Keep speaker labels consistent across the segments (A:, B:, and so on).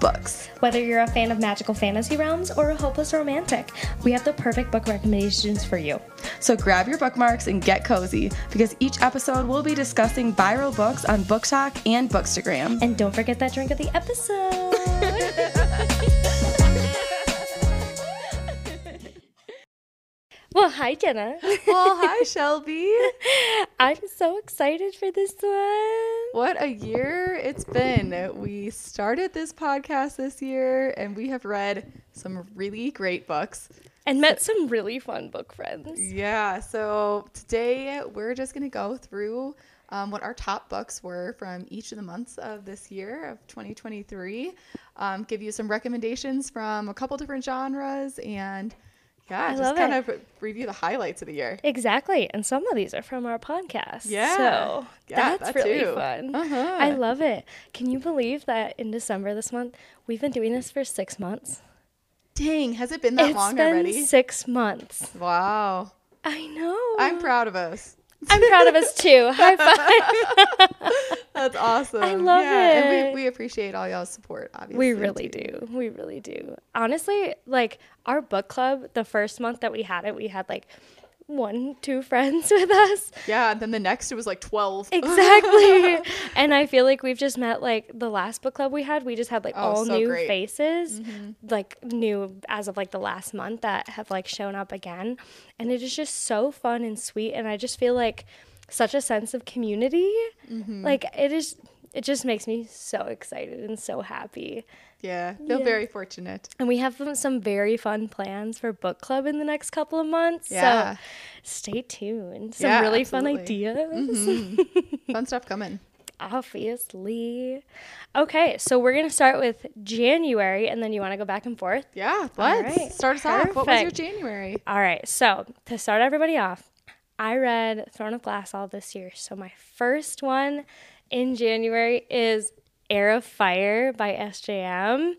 A: books.
B: Whether you're a fan of magical fantasy realms or a hopeless romantic, we have the perfect book recommendations for you.
A: So grab your bookmarks and get cozy because each episode we'll be discussing viral books on BookTok and Bookstagram.
B: And don't forget that drink of the episode. well, hi, Jenna.
A: well, hi, Shelby.
B: I'm so excited for this one.
A: What a year it's been. We started this podcast this year and we have read some really great books
B: and met some really fun book friends.
A: Yeah, so today we're just going to go through um, what our top books were from each of the months of this year of 2023, um, give you some recommendations from a couple different genres and yeah, I just kind it. of review the highlights of the year.
B: Exactly. And some of these are from our podcast. Yeah. So yeah, that's that really too. fun. Uh-huh. I love it. Can you believe that in December this month, we've been doing this for six months?
A: Dang, has it been that
B: it's
A: long
B: been
A: already?
B: Six months.
A: Wow.
B: I know.
A: I'm proud of us.
B: I'm proud of us too. High
A: five. That's awesome.
B: I love yeah,
A: it. And we, we appreciate all y'all's support, obviously.
B: We really too. do. We really do. Honestly, like our book club, the first month that we had it, we had like one, two friends with us.
A: Yeah, and then the next it was like 12.
B: Exactly. and I feel like we've just met like the last book club we had, we just had like oh, all so new great. faces, mm-hmm. like new as of like the last month that have like shown up again. And it is just so fun and sweet. And I just feel like such a sense of community. Mm-hmm. Like it is, it just makes me so excited and so happy.
A: Yeah, feel yeah. very fortunate.
B: And we have some very fun plans for book club in the next couple of months. Yeah. So stay tuned. Some yeah, really absolutely. fun ideas.
A: Mm-hmm. fun stuff coming.
B: Obviously. Okay, so we're going to start with January and then you want to go back and forth?
A: Yeah, let's right. start us Perfect. off. What was your January?
B: All right, so to start everybody off, I read Throne of Glass all this year. So my first one in January is Heir of Fire by SJM.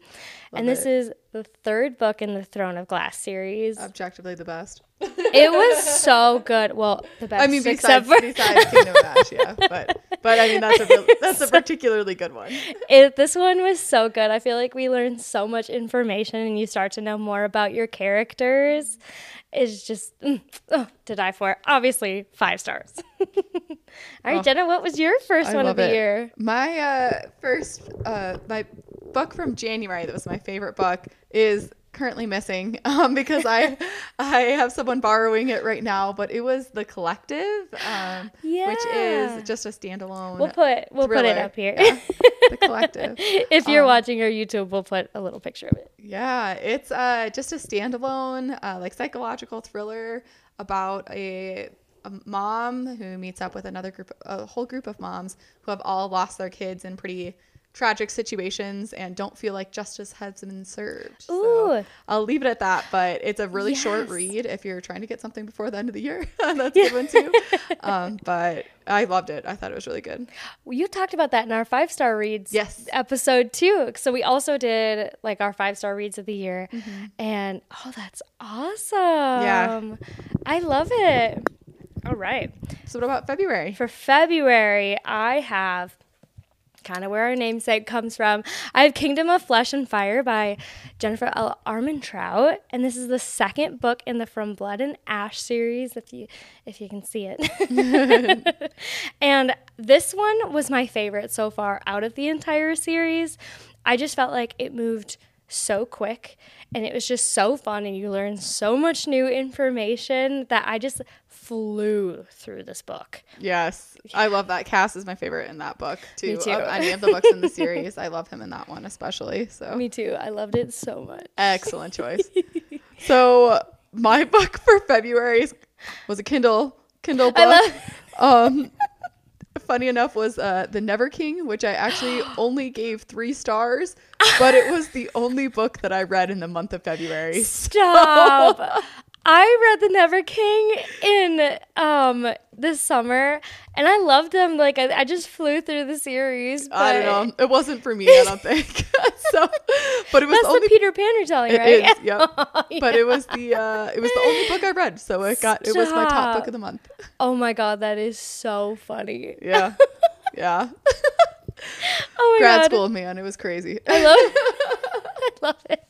B: Love and this it. is the third book in the Throne of Glass series.
A: Objectively the best.
B: it was so good. Well, the best.
A: I mean, besides, for- besides Kingdom of Ash, yeah. But but I mean that's a real, that's a particularly good one.
B: It, this one was so good. I feel like we learned so much information, and you start to know more about your characters. It's just mm, oh, to die for. Obviously, five stars. All right, oh, Jenna, what was your first I one of the it. year?
A: My uh, first, uh, my book from January that was my favorite book is currently missing um, because I I have someone borrowing it right now. But it was the Collective, um, yeah. which is just a standalone.
B: We'll put we'll thriller. put it up here.
A: Yeah. the Collective.
B: if you're um, watching our YouTube, we'll put a little picture of it.
A: Yeah, it's uh, just a standalone uh, like psychological thriller about a a mom who meets up with another group, a whole group of moms who have all lost their kids in pretty tragic situations and don't feel like justice has been served. Ooh. So I'll leave it at that, but it's a really yes. short read if you're trying to get something before the end of the year. That's a good one too. um, but I loved it. I thought it was really good.
B: Well, you talked about that in our five star reads
A: yes.
B: episode too. So we also did like our five star reads of the year. Mm-hmm. And oh, that's awesome. Yeah. I love it. All right.
A: So what about February?
B: For February, I have kind of where our namesake comes from. I have Kingdom of Flesh and Fire by Jennifer L. Armentrout, and this is the second book in the From Blood and Ash series, if you if you can see it. and this one was my favorite so far out of the entire series. I just felt like it moved so quick and it was just so fun and you learned so much new information that I just flew through this book.
A: Yes. I love that. Cas is my favorite in that book too. Me too. Of any of the books in the series. I love him in that one especially. So
B: Me too. I loved it so much.
A: Excellent choice. so my book for February was a Kindle Kindle book. um funny enough was uh, the Never King, which I actually only gave three stars, but it was the only book that I read in the month of February.
B: Stop! So. I read The Never King in um this summer, and I loved them. Like I, I just flew through the series. But
A: I don't know. It wasn't for me, I don't think. so, but it was only
B: the Peter Pan you're telling, right?
A: is, yep. But it was the uh, it was the only book I read, so it got it was my top book of the month.
B: oh my god, that is so funny.
A: Yeah, yeah.
B: Oh my
A: Grad
B: god,
A: school, man, it was crazy.
B: I love I love it.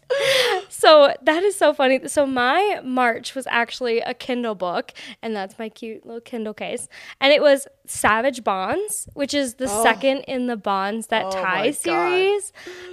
B: So that is so funny. So my March was actually a Kindle book, and that's my cute little Kindle case. And it was Savage Bonds, which is the
A: Oh.
B: second in the Bonds That
A: Oh
B: Tie series.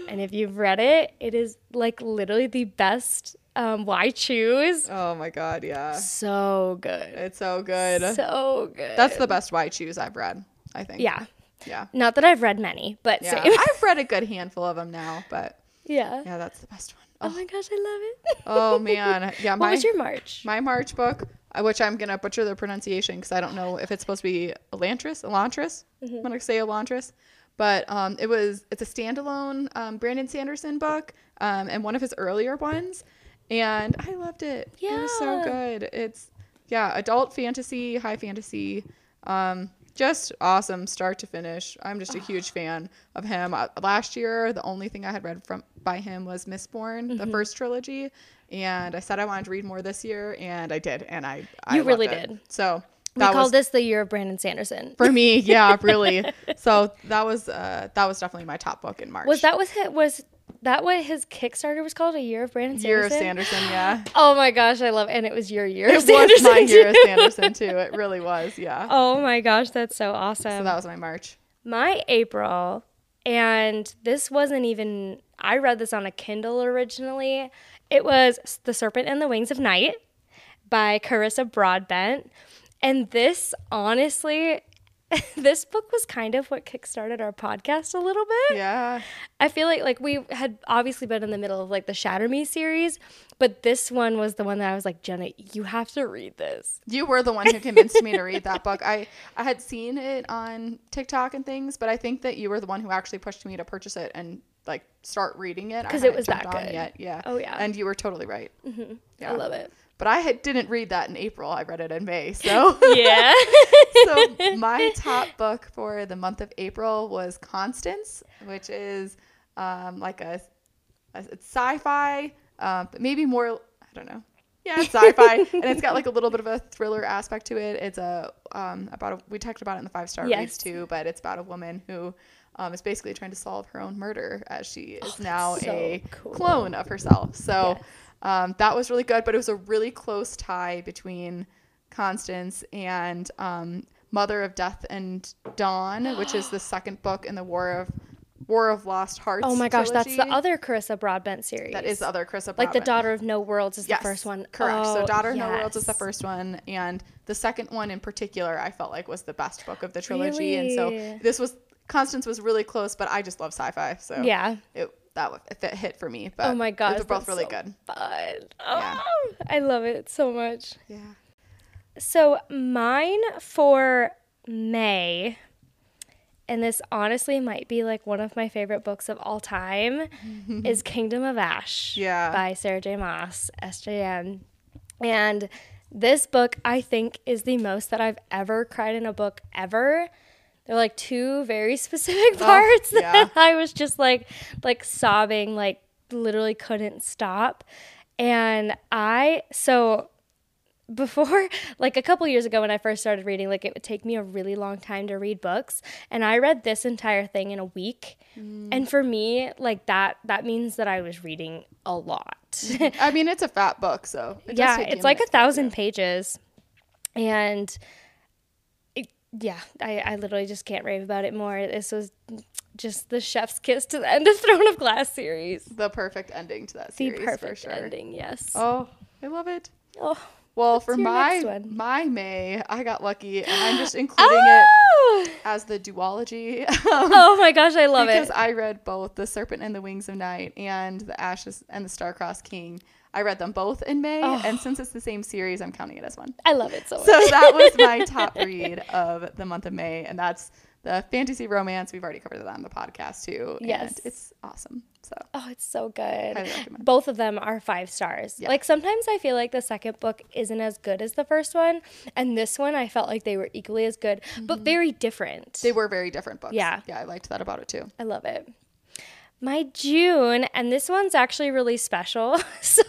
B: And if you've read it, it is like literally the best um, Why Choose.
A: Oh my god, yeah,
B: So good.
A: it's so good.
B: So good.
A: That's the best Why Choose I've read. I think.
B: yeah.
A: yeah,
B: Not that I've read many, but
A: yeah. I've read a good handful of them now, but
B: yeah.
A: yeah, that's the best one.
B: Oh my gosh, I love it.
A: Oh man, yeah.
B: what
A: My
B: was your March?
A: my March book, uh, which I'm gonna butcher the pronunciation because I don't know if it's supposed to be Elantris, Elantris.
B: Mm-hmm.
A: I'm gonna say Elantris, but um, it was it's a standalone um, Brandon Sanderson book, um, and one of his earlier ones, and I loved it. Yeah, it was so good. It's yeah, adult fantasy, high fantasy. Um, just awesome start to finish. I'm just a huge fan of him. Uh, last year, the only thing I had read from by him was Mistborn,
B: Mm-hmm.
A: the first trilogy, and I said I wanted to read more this year, and I did, and I I
B: You really
A: it.
B: did.
A: So
B: We
A: that
B: call
A: was
B: this the year of Brandon Sanderson.
A: for me, yeah, really. So that was uh that was definitely my top book in March.
B: Was that was his, was that what his Kickstarter was called? A year of Brandon Sanderson.
A: year of Sanderson? Yeah,
B: Oh my gosh, I love, it. and it was your year.
A: it was my
B: Sanderson
A: year of. Sanderson too. It really was. Yeah.
B: Oh my gosh, that's so awesome.
A: So that was my March.
B: my April, and this wasn't even. I read this on a Kindle originally. It was "The Serpent and the Wings of Night" by Carissa Broadbent, and this honestly. this book was kind of what kickstarted our podcast a little bit.
A: Yeah.
B: I feel like like we had obviously been in the middle of like the Shatter Me series, but this one was the one that I was like, Jenna, you have to read this.
A: You were the one who convinced me to read that book. I, I had seen it on TikTok and things, but I think that you were the one who actually pushed me to purchase it and like start reading it.
B: because it was that good.
A: Yet. Yeah.
B: Oh, yeah.
A: And you were totally right. Mm-hmm. Yeah.
B: I love it.
A: But I had, didn't read that in April. I read it in May. So
B: Yeah.
A: so my top book for the month of April was Constance, which is um, like a, a it's sci-fi, um, but maybe more. I don't know. Yeah, it's sci-fi, and it's got like a little bit of a thriller aspect to it. It's a um, about a, we talked about it in the five star
B: Yes.
A: reads too, but it's about a woman who um, is basically trying to solve her own murder as she is now
B: Oh, so
A: a
B: cool.
A: clone of herself. So
B: Yes.
A: Um, that was really good, but it was a really close tie between Constance and um, Mother of Death and Dawn, which is the second book in the War of War of Lost Hearts.
B: oh my gosh, that's the other Carissa Broadbent series.
A: That is the other Chris
B: like the Daughter of No Worlds is
A: Yes,
B: the first one.
A: Correct. so
B: Oh,
A: Daughter of No Worlds is the first one, and the second one in particular, I felt like was the best book of the trilogy. really? And so this was Constance was really close, but I just love sci-fi, so
B: Yeah.
A: it that it hit for me. But
B: Oh my gosh,
A: they're both really
B: so
A: good.
B: Fun.
A: Yeah.
B: Oh, I love it so much.
A: Yeah.
B: So mine for May, and this honestly might be like one of my favorite books of all time, is Kingdom of Ash
A: Yeah.
B: by Sarah J. Maas, SJM. And this book I think is the most that I've ever cried in a book ever. There are like two very specific oh, parts
A: yeah.
B: that I was just like like sobbing, like literally couldn't stop. And I so before like a couple years ago when I first started reading, like it would take me a really long time to read books, and I read this entire thing in a week. Mm. And for me, like that that means that I was reading a lot. Mm-hmm.
A: I mean, it's a fat book, so it
B: yeah, it's like a
A: minute to get
B: thousand pages, and yeah, I, I literally just can't rave about it more. This was just the chef's kiss to the end of Throne of Glass series.
A: The perfect ending to that
B: The
A: series
B: perfect
A: for sure.
B: ending, yes.
A: Oh, I love it.
B: Oh.
A: Well, for my my May, I got lucky, and I'm just including it
B: Oh!
A: as the duology
B: oh my gosh, I love
A: because
B: it.
A: Because I read both The Serpent and the Wings of Night and The Ashes and the Star-Cursed King. I read them both in May,
B: Oh.
A: and since it's the same series, I'm counting it as one.
B: I love it so much.
A: So that was my top read of the month of May, and that's the fantasy romance. We've already covered that on the podcast too.
B: Yes.
A: It's awesome. So
B: Oh, it's so good. Both of them are five stars.
A: Yeah.
B: Like sometimes I feel like the second book isn't as good as the first one, and this one I felt like they were equally as good, but very different.
A: Mm-hmm. they were very different books.
B: Yeah.
A: Yeah, I liked that about it too.
B: I love it. My June, and this one's actually really special. So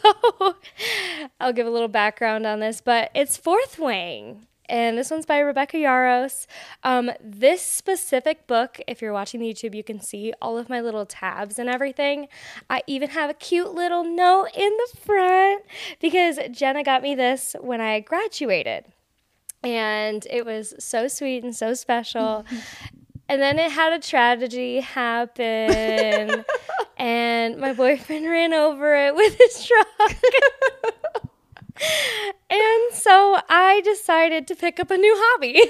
B: I'll give a little background on this, but it's Fourth Wing. And this one's by Rebecca Yarros. Um, this specific book, if you're watching the YouTube, you can see all of my little tabs and everything. I even have a cute little note in the front because Jenna got me this when I graduated. And it was so sweet and so special. And then it had a tragedy happen, and my boyfriend ran over it with his truck. and so I decided to pick up a new hobby.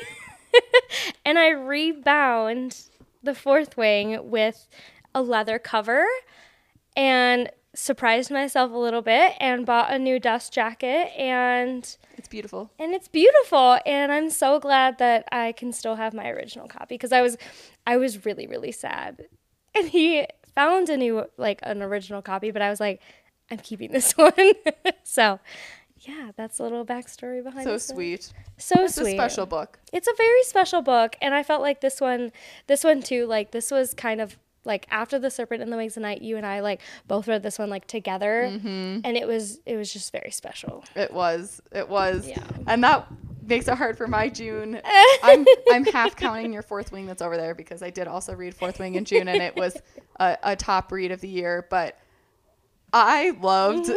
B: and I rebound the fourth wing with a leather cover and surprised myself a little bit and bought a new dust jacket and
A: It's beautiful.
B: and it's beautiful and i'm so glad that i can still have my original copy because i was i was really really sad and he found a new like an original copy but i was like i'm keeping this one so yeah that's a little backstory behind
A: So sweet.
B: so
A: It's
B: sweet
A: a special book.
B: it's a very special book and i felt like this one this one too like this was kind of like after the serpent and the wings of night you and i like both read this one like together
A: Mm-hmm.
B: and it was it was just very special
A: It was. It was.
B: Yeah.
A: And that makes it hard for my June. I'm I'm half counting your fourth wing that's over there because I did also read Fourth Wing in June and it was a, a top read of the year. But I loved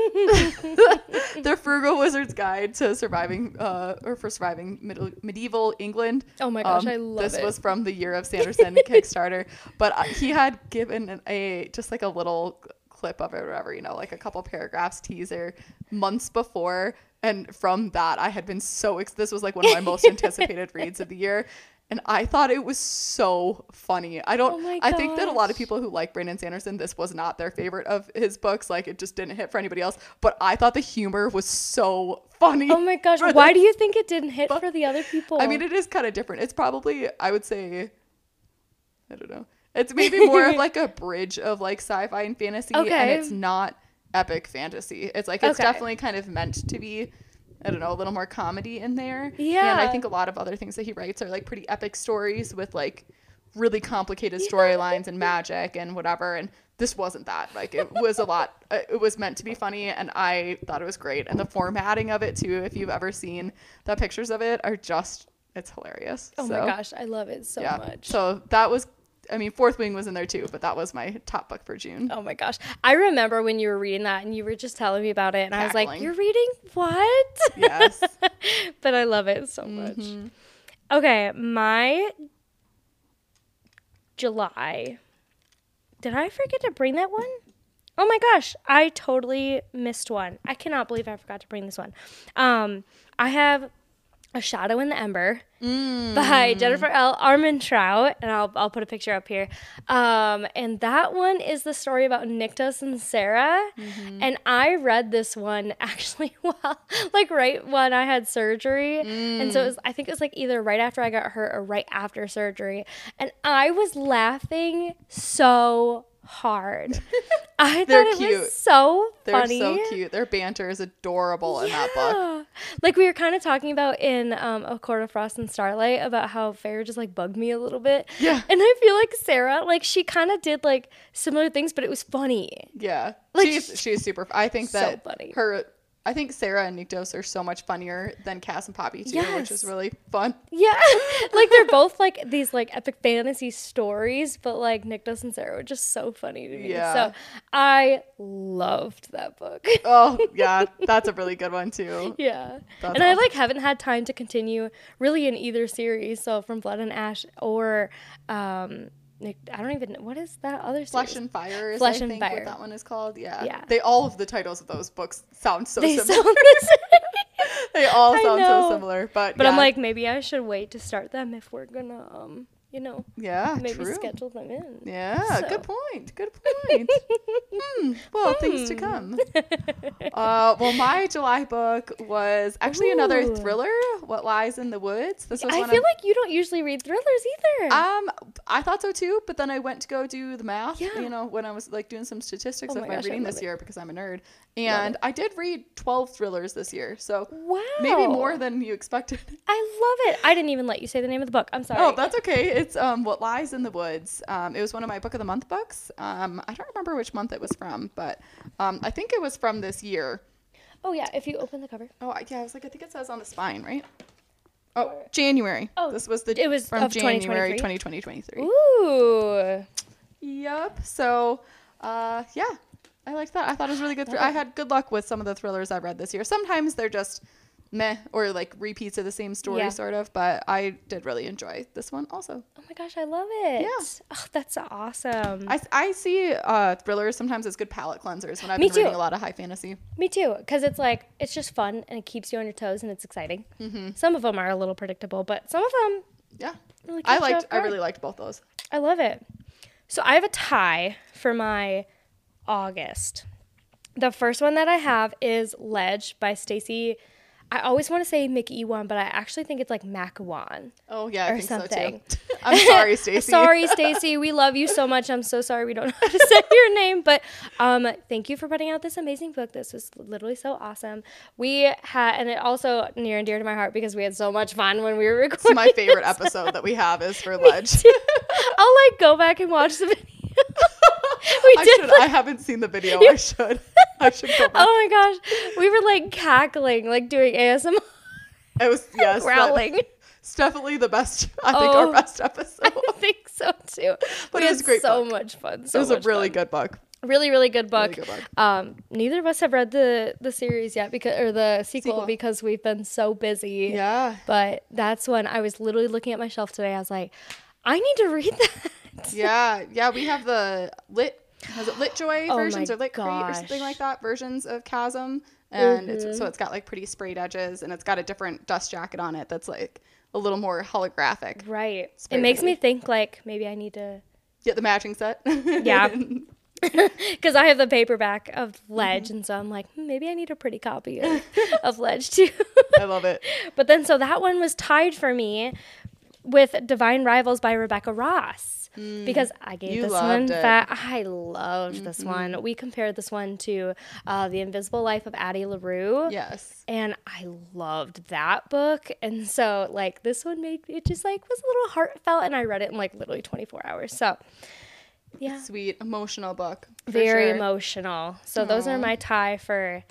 A: the Frugal Wizard's Guide to Surviving uh, or for Surviving Middle, Medieval England.
B: Oh my gosh,
A: Um,
B: I love
A: this
B: it.
A: was from the Year of Sanderson Kickstarter, but uh, he had given a just like a little clip of it, or whatever, you know, like a couple paragraphs teaser months before, and from that I had been so ex- this was like one of my most anticipated reads of the year. And I thought it was so funny. I don't.
B: Oh
A: I think that a lot of people who like Brandon Sanderson, this was not their favorite of his books. Like it just didn't hit for anybody else. But I thought the humor was so funny.
B: Oh my gosh, why do you think it didn't hit for the other people?
A: I mean, it is kind of different. It's probably, I would say, I don't know. It's maybe more of like a bridge of like sci-fi and fantasy, and it's not epic fantasy. It's like it's
B: Okay.
A: definitely kind of meant to be. I don't know, a little more comedy in there. Yeah. And I think a lot of other things that he writes are like pretty epic stories with like really complicated storylines and magic and whatever. And this wasn't that. Like it was a lot. uh, It was meant to be funny, and I thought it was great. And the formatting of it too, if you've ever seen the pictures of it, are just it's hilarious.
B: oh
A: So,
B: my gosh, I love it so
A: yeah.
B: much.
A: So that was, I mean, Fourth Wing was in there too, but that was my top book for June.
B: Oh my gosh. I remember when you were reading that and you were just telling me about it and I was like, "You're reading what?"
A: Yes.
B: but I love it so much.
A: Mm-hmm.
B: Okay, my July. Did I forget to bring that one? Oh my gosh, I totally missed one. I cannot believe I forgot to bring this one. Um, I have A Shadow in the Ember
A: Mm.
B: by Jennifer L. Armentrout, and I'll, I'll put a picture up here. Um, and that one is the story about Nyktos and Sera.
A: Mm-hmm.
B: And I read this one actually while, like, right when I had surgery. And so it was, I think it was like either right after I got hurt or right after surgery. And I was laughing so hard. I
A: They're
B: thought it
A: cute.
B: was so funny.
A: They're
B: funny.
A: so cute. Their banter is adorable in that book.
B: Like we were kind of talking about in um, A Court of Frost and Starlight about how Feyre just like bugged me a little bit.
A: Yeah.
B: And I feel like Sera, like she kind of did like similar things, but it was funny.
A: Yeah.
B: Like,
A: she's she's super. I think
B: so
A: that
B: funny.
A: her. I think Sera and Nyktos are so much funnier than Cas and Poppy too, which is really fun.
B: Yeah. like they're both like these like epic fantasy stories, but like Nyktos and Sera were just so funny to me.
A: Yeah.
B: So I loved that book.
A: Oh yeah, that's a really good one too.
B: Yeah.
A: That's
B: and I like haven't had time to continue really in either series. So from Blood and Ash or um I don't even what is that other series?
A: Flesh and Fire is
B: Flesh
A: I
B: and
A: think
B: Fire.
A: what that one is called. Yeah.
B: Yeah.
A: They all of the titles of those books sound so
B: they
A: similar.
B: sound the same.
A: they all sound so similar. But
B: But I'm like maybe I should wait to start them if we're gonna um you know,
A: Yeah,
B: maybe
A: true.
B: schedule them in.
A: Yeah,
B: So.
A: good point. Good point. hmm. Well, things to come. Uh, well, my July book was actually another thriller. What lies in the woods. This was
B: I feel
A: of,
B: like you don't usually read thrillers either.
A: Um, I thought so too, but then I went to go do the math.
B: Yeah.
A: You know, when I was like doing some statistics
B: Oh
A: of
B: my
A: my,
B: gosh,
A: reading this
B: it.
A: year because I'm a nerd, and I did read 12 thrillers this year, so
B: wow.
A: maybe more than you expected.
B: I love it. I didn't even let you say the name of the book. I'm sorry.
A: Oh, that's okay. It's um, What Lies in the Woods. Um, it was one of my Book of the Month books. Um, I don't remember which month it was from, but um, I think it was from this year.
B: Oh yeah. If you open the cover.
A: Oh, yeah, I was like, I think it says on the spine, right? Oh, January.
B: Oh,
A: this was the
B: it was
A: from
B: of
A: January
B: 2023?
A: 2023.
B: Ooh.
A: Yep. So, uh, yeah, I liked that. I thought it was really good. Thr- I had good luck with some of the thrillers I read this year. Sometimes they're just meh or like repeats of the same story,
B: Yeah.
A: sort of. But I did really enjoy this one also.
B: Oh my gosh, I love it.
A: Yeah.
B: Oh, that's awesome.
A: I, I see uh, thrillers sometimes as good palate cleansers when I've
B: Me
A: been reading
B: too.
A: a lot of high fantasy.
B: Me too, because it's like it's just fun and it keeps you on your toes and it's exciting.
A: Mm-hmm.
B: Some of them are a little predictable, but some of them
A: Yeah.
B: really
A: I
B: catch you
A: liked.
B: off
A: I
B: guard.
A: really liked both those.
B: I love it. So I have a tie for my August. The first one that I have is Ledge by Stacey. I always want to say McEwan, but I actually think it's like Macawan.
A: Oh yeah, I
B: Or
A: think
B: something.
A: so too. I'm sorry, Stacey.
B: sorry, Stacey. We love you so much. I'm so sorry we don't know how to say your name, but um, thank you for putting out this amazing book. This was literally so awesome. We had, and it also near and dear to my heart because we had so much fun when we were recording.
A: It's my favorite episode that we have is for Ledge.
B: I'll like go back and watch the video.
A: should. I haven't seen the video. I should. I should go back.
B: oh my gosh, we were like cackling, like doing ASMR,
A: It was yes,
B: growling.
A: It's definitely the best. I think our
B: Oh.
A: best episode.
B: I think so too.
A: But
B: we
A: it was great
B: so
A: book.
B: much fun. So it
A: was a really
B: fun.
A: good book.
B: really really good book.
A: Really good book.
B: Um, neither of us have read the the series yet because or the sequel,
A: Sequel.
B: because we've been so busy.
A: Yeah.
B: But that's when I was literally looking at my shelf today. I was like, I need to read that.
A: Yeah. Yeah. We have the lit. Was it LitJoy
B: Oh
A: versions or Lit Crate or something like that? Versions of Chasm, and
B: Mm-hmm.
A: it's so it's got like pretty sprayed edges, and it's got a different dust jacket on it that's like a little more holographic.
B: Right. It makes me think like maybe I need to
A: Get the matching set.
B: Yeah. because I have the paperback of Ledge,
A: Mm-hmm.
B: and so I'm like, hmm, maybe I need a pretty copy of, of Ledge too.
A: I love it.
B: but then, so that one was tied for me with Divine Rivals by Rebecca Ross because I gave
A: Mm.
B: This one.
A: Mm-hmm.
B: I loved this one. We compared this one to uh, The Invisible Life of Addie LaRue.
A: Yes.
B: And I loved that book. And so, like, this one made it just like was a little heartfelt. And I read it in like literally 24 hours. So, yeah
A: Sweet emotional book.
B: very
A: sure.
B: emotional. So those are my tie for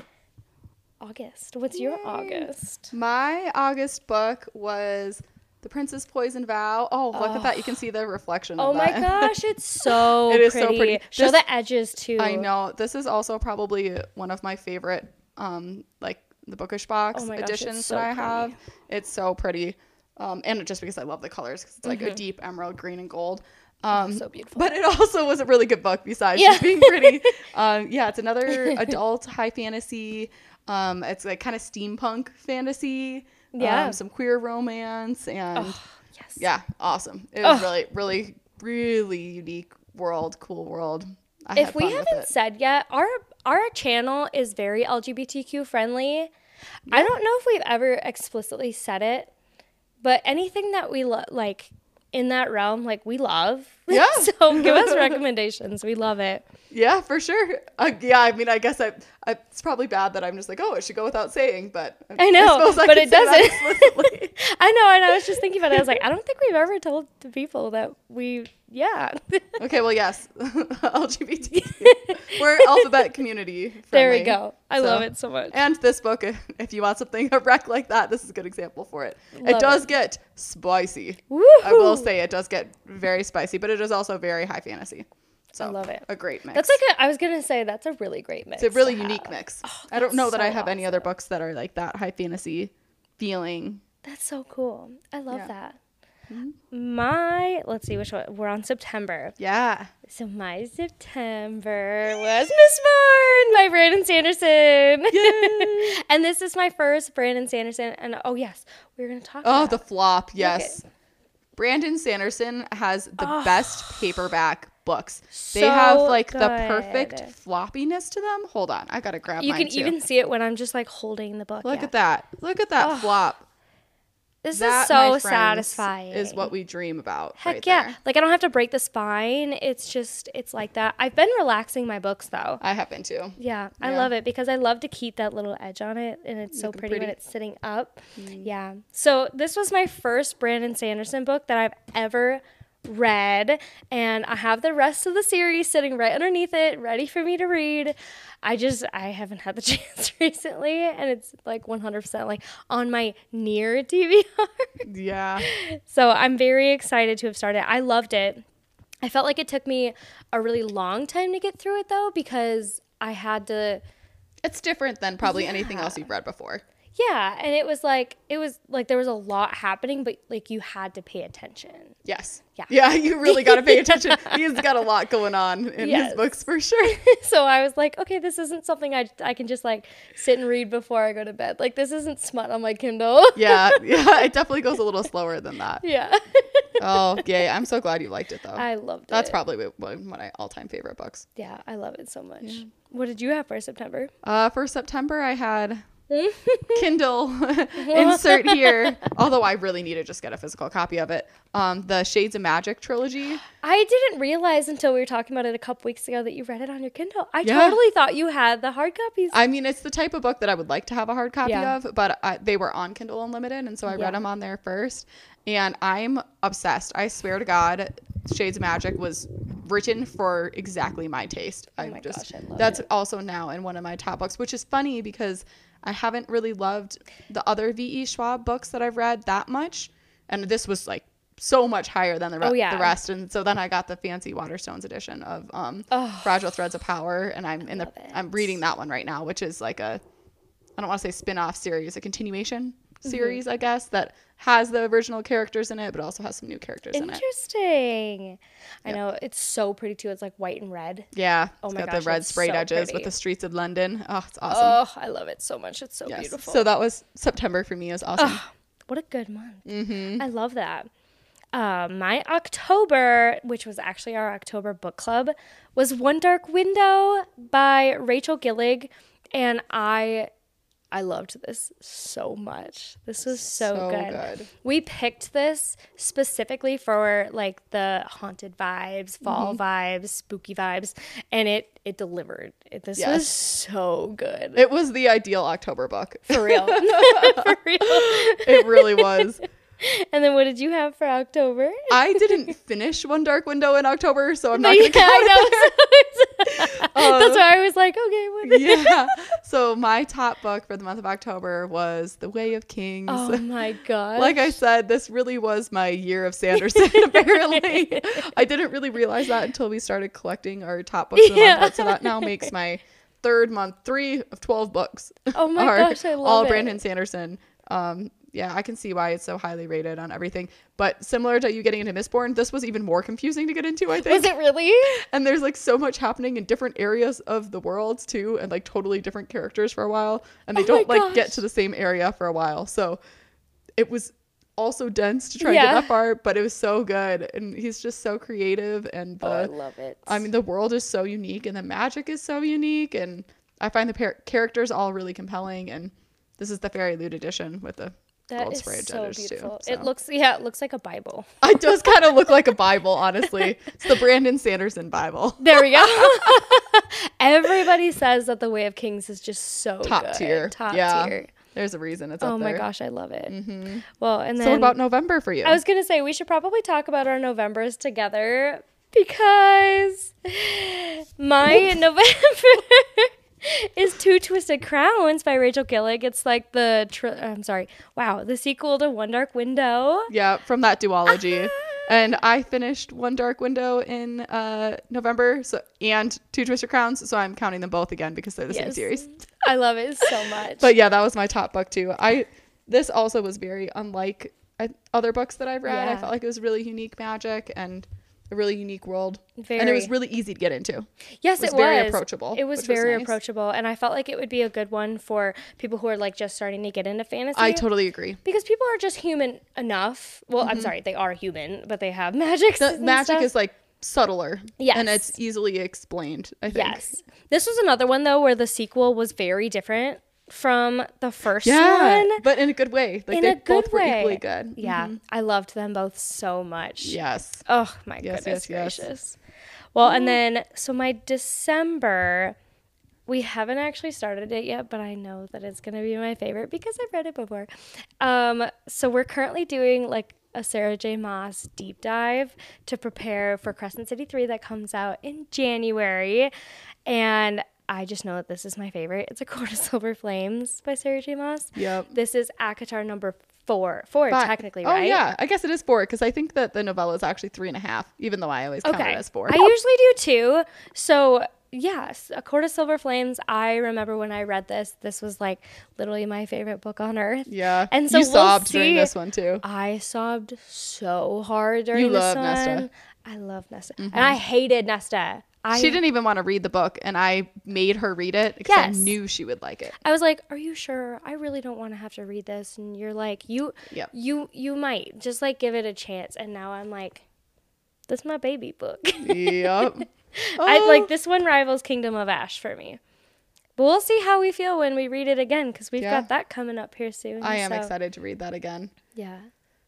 B: August. What's your August?
A: My August book was The Prince's Poisoned Vow. Oh, look at that. You can see the reflection
B: Oh my gosh, it's so
A: It is
B: pretty.
A: so pretty.
B: Show
A: This-
B: the edges too.
A: I know. This is also probably one of my favorite um like the bookish box
B: Oh my gosh, it's
A: editions
B: so
A: that I
B: pretty.
A: have. It's so pretty. Um and just because I love the colors cuz it's like a deep emerald green and gold. Um
B: Mm-hmm. so beautiful.
A: But it also was a really good book besides
B: Yeah.
A: just being pretty. um yeah, it's another adult high fantasy. Um it's like kind of steampunk fantasy.
B: Yeah.
A: Um, some queer romance and
B: Oh, yes.
A: yeah, awesome. It was
B: Ugh.
A: really, really, really unique world, cool world. I
B: If we haven't said yet, our our channel is very LGBTQ friendly. I don't know if we've ever explicitly said it, but anything that we lo- like in that realm, like we love.
A: Yeah.
B: so give us recommendations. We love it.
A: Yeah, for sure. Uh, yeah, I mean, I guess I, I. It's probably bad that I'm just like, oh, it should go without saying, but
B: I know,
A: I
B: but
A: can
B: it doesn't.
A: explicitly.
B: I know, and I was just thinking about it. I was like, I don't think we've ever told the people that we, yeah.
A: okay, well, yes, LGBT. We're alphabet community.
B: there we go. I
A: So-
B: love it so much.
A: And this book, if- if you want something a wreck like that, this is a good example for it.
B: Love
A: it does
B: it.
A: get spicy.
B: Woohoo!
A: I will say it does get very spicy, but it is also very high fantasy. So
B: I love it.
A: A great mix.
B: That's like a, I was gonna say that's a really great mix.
A: it's a really unique
B: have.
A: mix.
B: Oh,
A: I don't know
B: that's
A: that I
B: so
A: have any other books that are like that high fantasy feeling.
B: That's so cool. I love
A: Yeah.
B: that. Mm-hmm. My let's see which one we're on September.
A: Yeah.
B: So my September was Mistborn by Brandon Sanderson. and this is my first Brandon Sanderson. And oh yes, we are gonna talk.
A: Oh,
B: about
A: the flop. Yes. Brandon Sanderson has the best paperback books. they
B: So
A: have like the perfect floppiness to them. Hold on, I gotta grab.
B: You can
A: too.
B: even see it when I'm just like holding the book.
A: look
B: yeah.
A: at that. Look at that flop.
B: This
A: That,
B: is so
A: friends,
B: satisfying.
A: Is what we dream about.
B: Heck
A: right
B: yeah.
A: there.
B: Like I don't have to break the spine. It's just it's like that. I've been relaxing my books though.
A: I have been too.
B: Yeah, I love it because I love to keep that little edge on it and it's so
A: Looking
B: pretty, when it's sitting up. Mm. Yeah. So this was my first Brandon Sanderson book that I've ever read and I have the rest of the series sitting right underneath it ready for me to read. I just I haven't had the chance recently and it's like 100% like on my near TBR.
A: Yeah.
B: So I'm very excited to have started. I loved it. I felt like it took me a really long time to get through it though because I had to
A: It's different than probably anything else you've read before.
B: Yeah, and it was like it was like there was a lot happening but like you had to pay attention.
A: Yes.
B: Yeah.
A: Yeah, you really got to pay attention. He's got a lot going on in
B: Yes.
A: his books for sure.
B: so I was like, okay, this isn't something I I can just like sit and read before I go to bed. Like this isn't smut on my Kindle.
A: Yeah, yeah, it definitely goes a little slower than that.
B: yeah.
A: Oh, yay. I'm so glad you liked it though.
B: I loved
A: That's
B: it.
A: That's probably one of my all-time favorite books.
B: yeah, I love it so much. What did you have for September?
A: Uh, for September, I had Kindle insert here. Although I really need to just get a physical copy of it. Um, the Shades of Magic trilogy.
B: I didn't realize until we were talking about it a couple weeks ago that you read it on your Kindle. I
A: Yeah.
B: totally thought you had the hard copies.
A: I mean, it's the type of book that I would like to have a hard copy
B: Yeah.
A: of, but I, they were on Kindle Unlimited, and so I
B: Yeah.
A: read them on there first. And I'm obsessed. I swear to God, Shades of Magic was written for exactly my taste. I
B: Oh my
A: just
B: gosh, I love
A: that's
B: it.
A: also now in one of my top books, which is funny because I haven't really loved the other V.E. Schwab books that I've read that much, and this was like so much higher than the, re-
B: Oh, yeah.
A: the rest. And so then I got the fancy Waterstones edition of um,
B: Oh.
A: Fragile Threads of Power, and I'm in the
B: it.
A: I'm reading that one right now, which is like a I don't want to say spin-off series, a continuation
B: Mm-hmm.
A: series, I guess, that has the original characters in it, but also has some new characters in it.
B: Interesting. I know it's so pretty too. It's like white and red.
A: Yeah,
B: Oh
A: it's
B: my
A: got
B: gosh,
A: the red sprayed
B: so
A: edges with the streets of London. Oh, it's awesome.
B: Oh, I love it so much. It's so
A: yes.
B: beautiful.
A: So that was September for me. It was awesome.
B: what a good month.
A: mm-hmm.
B: I love that. Uh, my October, which was actually our October book club, was One Dark Window by Rachel Gillig, and I, I loved this so much. This was so,
A: So
B: good.
A: good.
B: We picked this specifically for like the haunted vibes, fall
A: Mm-hmm.
B: vibes, spooky vibes, and it it delivered. It, this was so good.
A: It was the ideal October book.
B: for real. for real.
A: it really was.
B: And then what did you have for October?
A: I didn't finish One Dark Window in October, so I'm not going to count it. Uh,
B: That's why I was like, okay, what?
A: yeah. So my top book for the month of October was The Way of Kings.
B: Oh my god!
A: like I said, this really was my year of Sanderson, apparently. I didn't really realize that until we started collecting our top books
B: Yeah.
A: month. So that now makes my third month, three of 12 books.
B: Oh my gosh, I love
A: all
B: it.
A: Brandon Sanderson. Um, yeah, I can see why it's so highly rated on everything. But similar to you getting into Mistborn, this was even more confusing to get into, I think.
B: was it really?
A: and there's like so much happening in different areas of the world too and like totally different characters for a while and they
B: Oh
A: don't like get to the same area for a while so it was also dense to try and
B: Yeah.
A: get that far but it was so good and he's just so creative and the
B: oh, I love it.
A: I mean the world is so unique and the magic is so unique and I find the par- characters all really compelling and this is the FairyLoot edition with the
B: that
A: gold
B: is
A: sprayed
B: so beautiful.
A: too
B: It looks, yeah, it looks like a Bible.
A: it does kind of look like a bible honestly it's the Brandon Sanderson bible
B: There we go. Everybody says that the Way of Kings is just so
A: top
B: good.
A: tier
B: Top
A: yeah
B: tier.
A: there's a reason it's
B: Oh my
A: there.
B: gosh, I love it.
A: hmm
B: Well, and then
A: So what about November for you?
B: I was gonna say we should probably talk about our Novembers together because my November is Two Twisted Crowns by Rachel Gillig. It's like the tri- I'm sorry, wow, the sequel to One Dark Window.
A: yeah, from that duology. and I finished One Dark Window in uh, November, so and Two Twisted Crowns, so I'm counting them both again because they're the same series.
B: I love it so much.
A: But yeah, that was my top book too. I this also was very unlike uh, other books that I've read. I felt like it was really unique magic and a really unique world,
B: Very.
A: and it was really easy to get into.
B: Yes,
A: was
B: it was
A: very approachable,
B: It was
A: which was
B: very
A: nice.
B: approachable, and I felt like it would be a good one for people who are like just starting to get into fantasy.
A: I totally agree.
B: because people are just human enough. Well, I'm mm-hmm. sorry, they are human, but they have magic.
A: The magic is like subtler,
B: Yes.
A: and it's easily explained. I think.
B: yes. This was another one though where the sequel was very different from the first
A: Yeah,
B: one.
A: but in a good way. Like
B: In
A: they
B: a good
A: both were
B: way.
A: equally good.
B: Yeah, I loved them both so much.
A: Yes.
B: Oh my
A: Yes,
B: goodness
A: yes, yes.
B: gracious. Well, and then so my December, we haven't actually started it yet, but I know that it's gonna be my favorite because I've read it before. Um, so we're currently doing like a Sarah J. Maas deep dive to prepare for Crescent City 3 that comes out in January. And I just know that this is my favorite. It's A Court of Silver Flames by Sarah J. Maas.
A: Yep.
B: This is ACOTAR number four. Four,
A: But-
B: technically,
A: oh
B: right?
A: yeah, I guess it is four because I think that the novella is actually three and a half, even though I always count
B: Okay.
A: it as four.
B: I usually do too. So yes, A Court of Silver Flames. I remember when I read this, this was like literally my favorite book on earth.
A: yeah,
B: And so
A: you
B: we'll
A: sobbed during
B: see-
A: this one too.
B: I sobbed so hard during
A: You
B: this
A: love
B: one.
A: Nesta. Mm-hmm.
B: I love Nesta. And I hated Nesta. I
A: she didn't even want to read the book, and I made her read it because
B: Yes.
A: I knew she would like it.
B: I was like, "Are you sure? I really don't want to have to read this." And you're like, "You,
A: Yep.
B: you, you might just like give it a chance." And now I'm like, "This is my baby book."
A: yep.
B: I
A: Oh.
B: like this one rivals Kingdom of Ash for me. But we'll see how we feel when we read it again because we've
A: Yeah.
B: got that coming up here soon.
A: I am
B: so,
A: excited to read that again.
B: Yeah.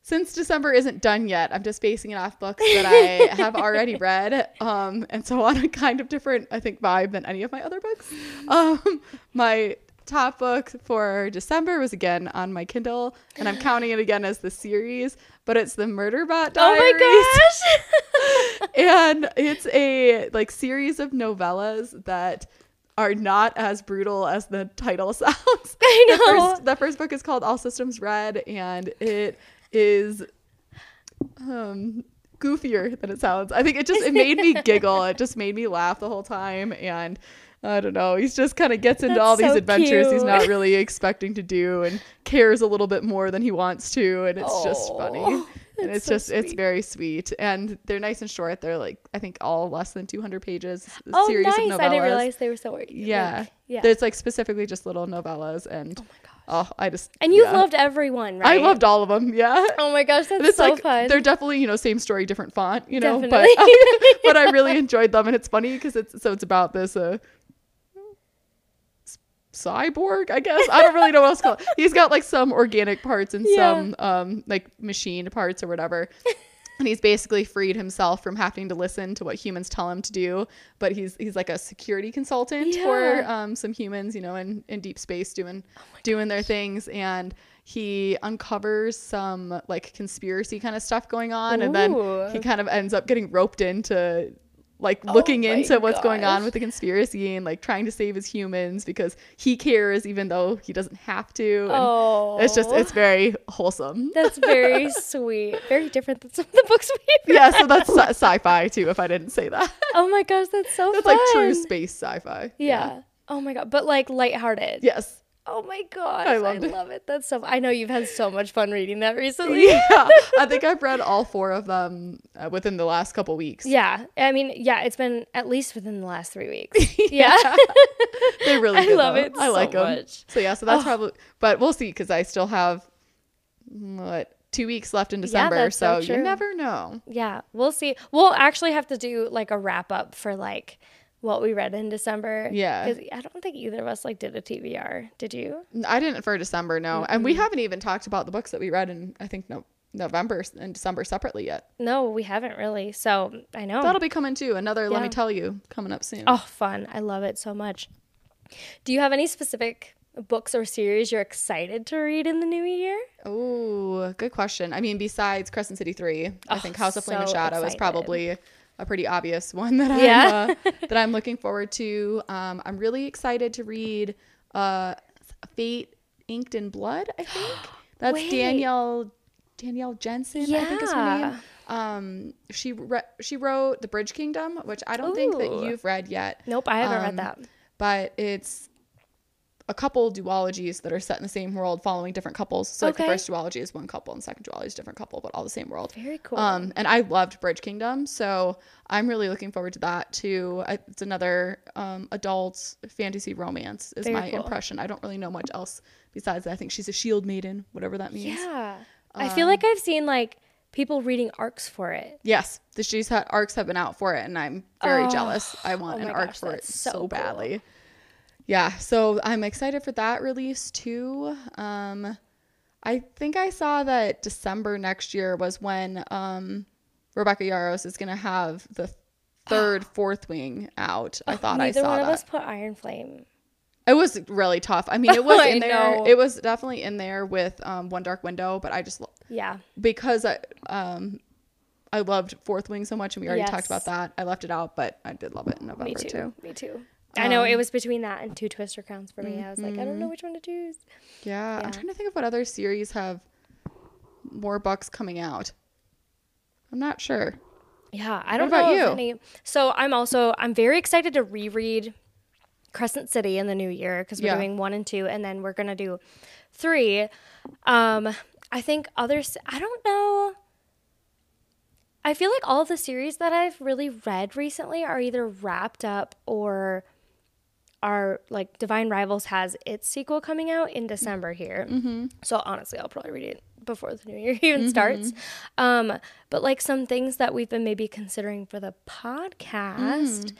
A: Since December isn't done yet, I'm just basing it off books that I have already read, um, and so on a kind of different, I think, vibe than any of my other books. Um, my top book for December was again on my Kindle, and I'm counting it again as the series, but it's the Murderbot
B: Oh
A: Diaries.
B: my gosh.
A: and it's a like series of novellas that are not as brutal as the title sounds.
B: I
A: The
B: know.
A: first, the first book is called All Systems Red, and it is um goofier than it sounds. I think it just it made me giggle. It just made me laugh the whole time and I don't know. He's just kind of gets into
B: That's
A: all these
B: so
A: adventures he's not really expecting to do and cares a little bit more than he wants to and it's just funny.
B: Oh,
A: And it's
B: so
A: just it's very sweet and they're nice and short. They're like I think all less than 200 pages.
B: Oh,
A: series
B: nice.
A: of novellas.
B: I didn't realize they were so like,
A: Yeah.
B: yeah.
A: There's like specifically just little novellas and
B: Oh.
A: Oh, I just
B: And you've
A: yeah.
B: loved everyone, right?
A: I loved all of them. Yeah.
B: Oh my gosh, that's
A: it's
B: so
A: like
B: fun.
A: they're definitely you know same story, different font, you know.
B: Definitely.
A: But but I really enjoyed them, and it's funny because it's so it's about this uh cyborg, I guess. I don't really know what else to call it. He's got like some organic parts and
B: Yeah.
A: some um like machine parts or whatever. And he's basically freed himself from having to listen to what humans tell him to do. But he's he's like a security consultant for um, some humans, you know, in, in deep space doing
B: Oh
A: doing their things. And he uncovers some like conspiracy kind of stuff going on, and then he kind of ends up getting roped into like
B: Oh
A: looking
B: my
A: into what's going on with the conspiracy and like trying to save his humans because he cares even though he doesn't have to. And
B: oh.
A: it's just it's very wholesome.
B: That's very sweet. Very different than some of the books we've
A: yeah, so that's sci- sci-fi too. If I didn't say that,
B: Oh my gosh, that's so
A: that's
B: fun.
A: like true space sci-fi.
B: Yeah. Oh my god, but like lighthearted.
A: Yes.
B: Oh my gosh,
A: I
B: I,
A: it.
B: love it. That's so. I know you've had so much fun reading that recently.
A: Yeah. I think I've read all four of them uh, within the last couple weeks.
B: Yeah, I mean, yeah, it's been at least within the last three weeks. Yeah,
A: They're really
B: I love it
A: I
B: so
A: like them.
B: much.
A: So yeah, so that's
B: Oh.
A: probably. But we'll see because I still have what two weeks left in December.
B: that's so
A: so you never know.
B: yeah, we'll see. We'll actually have to do like a wrap up for like what we read in December.
A: Yeah.
B: because I don't think either of us like did a TBR. Did you?
A: I didn't for December, no, and we haven't even talked about the books that we read in I think no November and December separately yet.
B: No, we haven't really. So I know.
A: That'll be coming too. Another, let me tell you, coming up soon.
B: Oh, fun. I love it so much. Do you have any specific books or series you're excited to read in the new year?
A: Oh, good question. I mean, besides Crescent City Three, I
B: Oh,
A: think House of Flame and
B: so
A: Shadow is probably a pretty obvious one that I'm
B: Yeah.
A: uh, that I'm looking forward to. Um, I'm really excited to read uh, Fate Inked in Blood. I think that's
B: Wait.
A: Danielle Danielle Jensen. I think is her name. Um, she re- she wrote The Bridge Kingdom, which I don't think that you've read yet
B: Nope, I haven't
A: Um,
B: read that.
A: but it's a couple duologies that are set in the same world following different couples. So like the first duology is one couple and the second duology is a different couple, but all the same world.
B: Very cool.
A: Um, and I loved Bridge Kingdom, so I'm really looking forward to that too. I, it's another um, adult fantasy romance, is
B: Very
A: my
B: cool.
A: impression. I don't really know much else besides that. I think she's a shield maiden, whatever that means.
B: yeah. I feel like I've seen like people reading arcs for it.
A: Yes, the she's had arcs have been out for it, and I'm very
B: Oh,
A: jealous. I want
B: oh
A: an
B: my
A: arc for it
B: that's so
A: badly.
B: cool.
A: Yeah, so I'm excited for that release too. Um, I think I saw that December next year was when um, Rebecca Yarros is going to have the third Fourth Wing out. I thought I
B: Neither
A: saw
B: one
A: that.
B: of us put Iron Flame.
A: It was really tough. I mean, it was in there.
B: know.
A: It was definitely in there with um, One Dark Window, but I just
B: Yeah.
A: because I um I loved Fourth Wing so much, and we already talked about that. I left it out, but I did love it in November
B: Me too.
A: too.
B: Me too. I know
A: Um,
B: it was between that and two Twisted Crowns for me. I was like, I
A: mm-hmm.
B: don't know which one to choose.
A: Yeah,
B: Yeah.
A: I'm trying to think of what other series have more bucks coming out. I'm not sure.
B: Yeah, I don't
A: about
B: know
A: you?
B: any. So I'm also I'm very excited to reread Crescent City in the new year because we're
A: Yeah.
B: doing one and two, and then we're gonna do three. Um, I think others. I don't know. I feel like all the series that I've really read recently are either wrapped up or are like Divine Rivals has its sequel coming out in December here.
A: Mm-hmm.
B: So honestly, I'll probably read it before the new year even starts. Um, but like some things that we've been maybe considering for the podcast.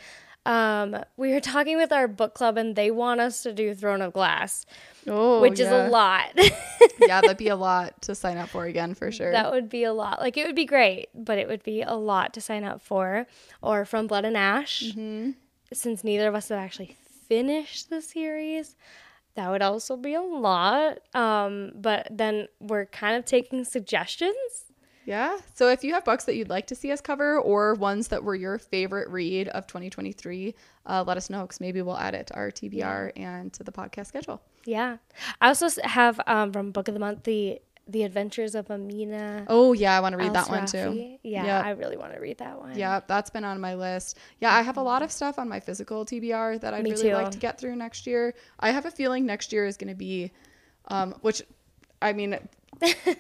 B: Um, we were talking with our book club and they want us to do Throne of Glass,
A: Oh,
B: which is a lot.
A: yeah, that'd be a lot to sign up for again for sure.
B: that would be a lot. Like it would be great, but it would be a lot to sign up for. Or From Blood and Ash,
A: Mm-hmm.
B: since neither of us have actually finished the series. That would also be a lot. Um, but then we're kind of taking suggestions.
A: Yeah. So if you have books that you'd like to see us cover or ones that were your favorite read of 2023, uh, let us know because maybe we'll add it to our TBR and to the podcast schedule.
B: Yeah. I also have um, from Book of the Month the The Adventures of Amina.
A: Oh, yeah. I want to read that one too.
B: Yeah,
A: Yep.
B: I really want to read that one.
A: Yeah, that's been on my list. Yeah, I have a lot of stuff on my physical TBR that I'd
B: Me
A: really
B: too.
A: like to get through next year. I have a feeling next year is going to be, um, which, I mean,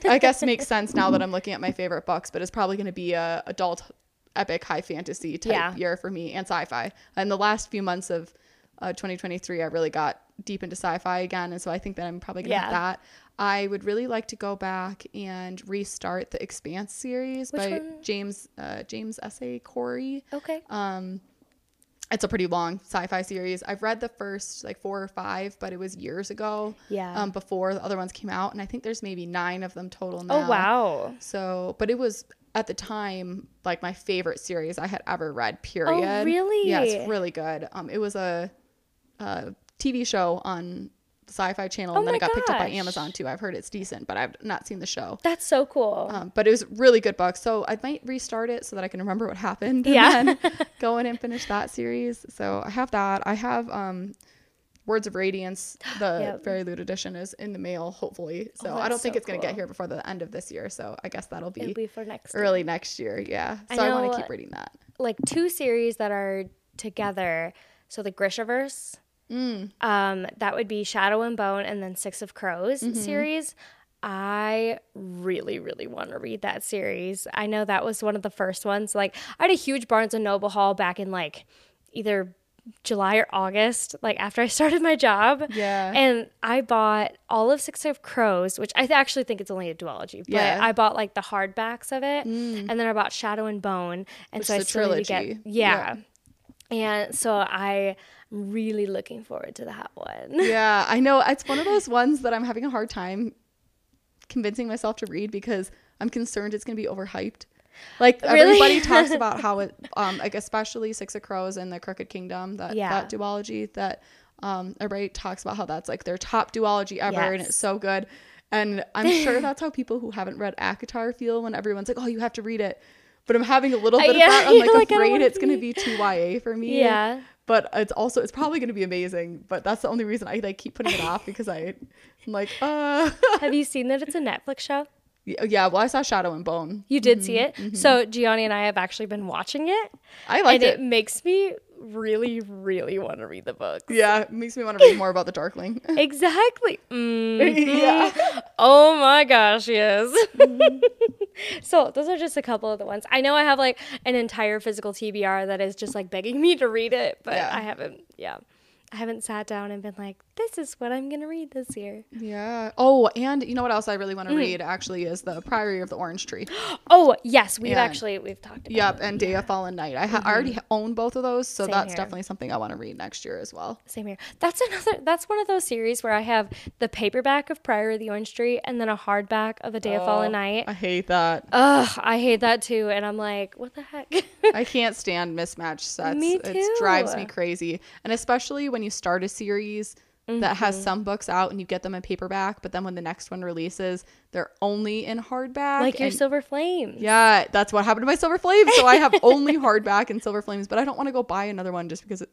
A: I guess makes sense now that I'm looking at my favorite books, but it's probably going to be a adult epic high fantasy type
B: Yeah.
A: year for me and sci-fi. And the last few months of uh, 2023, I really got deep into sci-fi again, and so I think that I'm probably gonna have
B: Yeah.
A: that. I would really like to go back and restart the Expanse series
B: Which
A: by
B: one?
A: James uh, James S. A. Corey.
B: Okay.
A: Um, it's a pretty long sci-fi series. I've read the first like four or five, but it was years ago.
B: Yeah.
A: Um, before the other ones came out, and I think there's maybe nine of them total now.
B: oh, wow.
A: So, but it was at the time like my favorite series I had ever read. Period.
B: Oh, really?
A: Yeah, it's really good. Um, it was a, a TV show on the Sci-Fi Channel,
B: Oh
A: and then it got picked up by. Amazon too. I've heard it's decent, but I've not seen the show.
B: That's so cool.
A: Um, but it was a really good book, so I might restart it so that I can remember what happened. And
B: Yeah.
A: then go in and finish that series. So I have that. I have um, Words of Radiance. The
B: Yep.
A: FairyLoot edition is in the mail, hopefully. So
B: Oh,
A: I don't think
B: so
A: it's gonna get here before the end of this year. So I guess that'll be
B: be for next year.
A: early next year. Yeah. So I, want to keep reading that.
B: like two series that are together. So the Grishaverse,
A: Mm.
B: um, that would be Shadow and Bone, and then Six of Crows
A: Mm-hmm.
B: series. I really, really want to read that series. I know that was one of the first ones. Like I had a huge Barnes and Noble haul back in like either July or August, like after I started my job.
A: Yeah.
B: And I bought all of Six of Crows, which I th- actually think it's only a duology, but
A: Yeah. Mm.
B: I bought like the hardbacks of it, and then I bought Shadow and Bone, and
A: Which
B: so I still need to get yeah. And so I really looking forward to that one.
A: yeah, I know. It's one of those ones that I'm having a hard time convincing myself to read because I'm concerned it's going to be overhyped. Like
B: Really?
A: everybody talks about how it, um, like especially Six of Crows and the Crooked Kingdom, that
B: Yeah.
A: that duology that um, everybody talks about how that's like their top duology ever and it's so good. And I'm sure that's how people who haven't read ACOTAR feel when everyone's like, "Oh, you have to read it." But I'm having a little
B: Uh,
A: bit
B: yeah,
A: of that. I'm like,
B: like,
A: afraid it's going to
B: be
A: too YA for me
B: Yeah.
A: But it's also it's probably going to be amazing but that's the only reason i like keep putting it off because i i'm like uh
B: Have you seen that it's a Netflix show?
A: yeah well i saw shadow and bone
B: You did see it. So Gianni and I have actually been watching it.
A: i liked
B: and
A: it
B: it makes me really, really want to read the books.
A: Yeah, it makes me want to read more about the Darkling.
B: Exactly. Mhm.
A: Yeah.
B: Oh my gosh, yes. so those are just a couple of the ones. I know I have like an entire physical TBR that is just like begging me to read it, but
A: Yeah.
B: I haven't. Yeah, I haven't sat down and been like, this is what I'm gonna read this year.
A: Yeah. Oh, and you know what else I really want
B: Mm.
A: to read actually is the Priory of the Orange Tree.
B: Oh yes, we've
A: Yeah.
B: actually we've talked about.
A: Yep,
B: it.
A: and Day of Fallen Night. I, ha- I already own both of those, so
B: Mm-hmm. Same
A: that's
B: here.
A: definitely something I want to read next year as well.
B: Same here. That's another. That's one of those series where I have the paperback of Priory of the Orange Tree and then a hardback of A Day of Fallen Night.
A: Oh, I hate that.
B: Ugh, I hate that too. And I'm like, what the heck?
A: I can't stand mismatched sets.
B: Me too.
A: It drives me crazy. And especially when you start a series that has
B: Mm-hmm.
A: some books out and you get them in paperback, but then when the next one releases, they're only in hardback.
B: like your Silver Flames.
A: Yeah, that's what happened to my Silver Flames. So I have only hardback and Silver Flames, but I don't want to go buy another one just because it,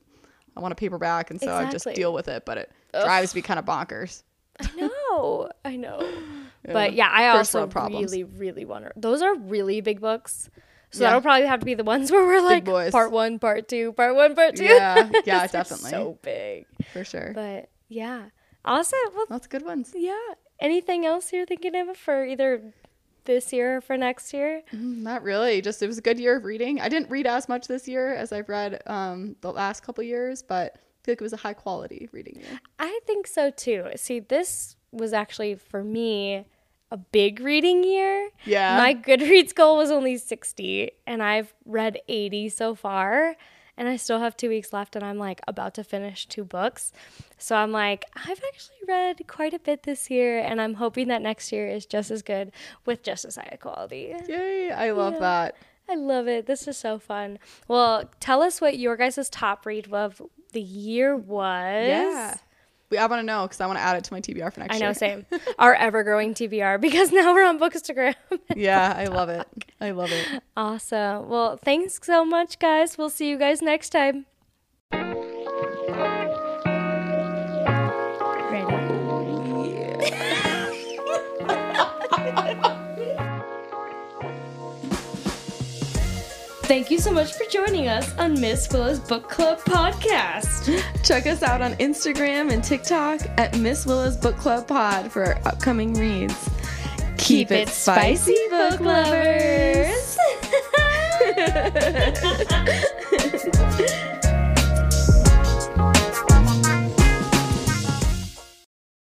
A: I want a paperback, and so I just deal with it. But it drives me kind of bonkers.
B: I know. I know. But yeah, I
A: First
B: also really, really want to. Those are really big books. So
A: Yeah.
B: that'll probably have to be the ones where we're like part one, part two, part one, part two.
A: Yeah, yeah, definitely.
B: So big.
A: For sure.
B: But yeah. Awesome. Well,
A: That's good ones.
B: yeah. Anything else you're thinking of for either this year or for next year?
A: Mm, Not really. Just it was a good year of reading. I didn't read as much this year as I've read um, the last couple years, but I feel like it was a high quality reading year.
B: I think so too. See, this was actually for me a big reading year.
A: Yeah.
B: My Goodreads goal was only 60, and I've read 80 so far. And I still have two weeks left, and I'm like about to finish two books. So I'm like, I've actually read quite a bit this year, and I'm hoping that next year is just as good with just as high quality.
A: Yay! I love
B: Yeah.
A: that.
B: I love it. This is so fun. Well, tell us what your guys' top read of the year was.
A: Yeah. We, I want to know because I want to add it to my TBR for next year.
B: I
A: year.
B: know, same. Our ever growing TBR because now we're on Bookstagram.
A: yeah, I love it. I love it.
B: awesome. Well, thanks so much, guys. We'll see you guys next time. Thank you so much for joining us on Miss Willa's Book Club podcast.
C: Check us out on Instagram and TikTok at Miss Willa's Book Club Pod for our upcoming reads.
B: Keep it spicy, book lovers.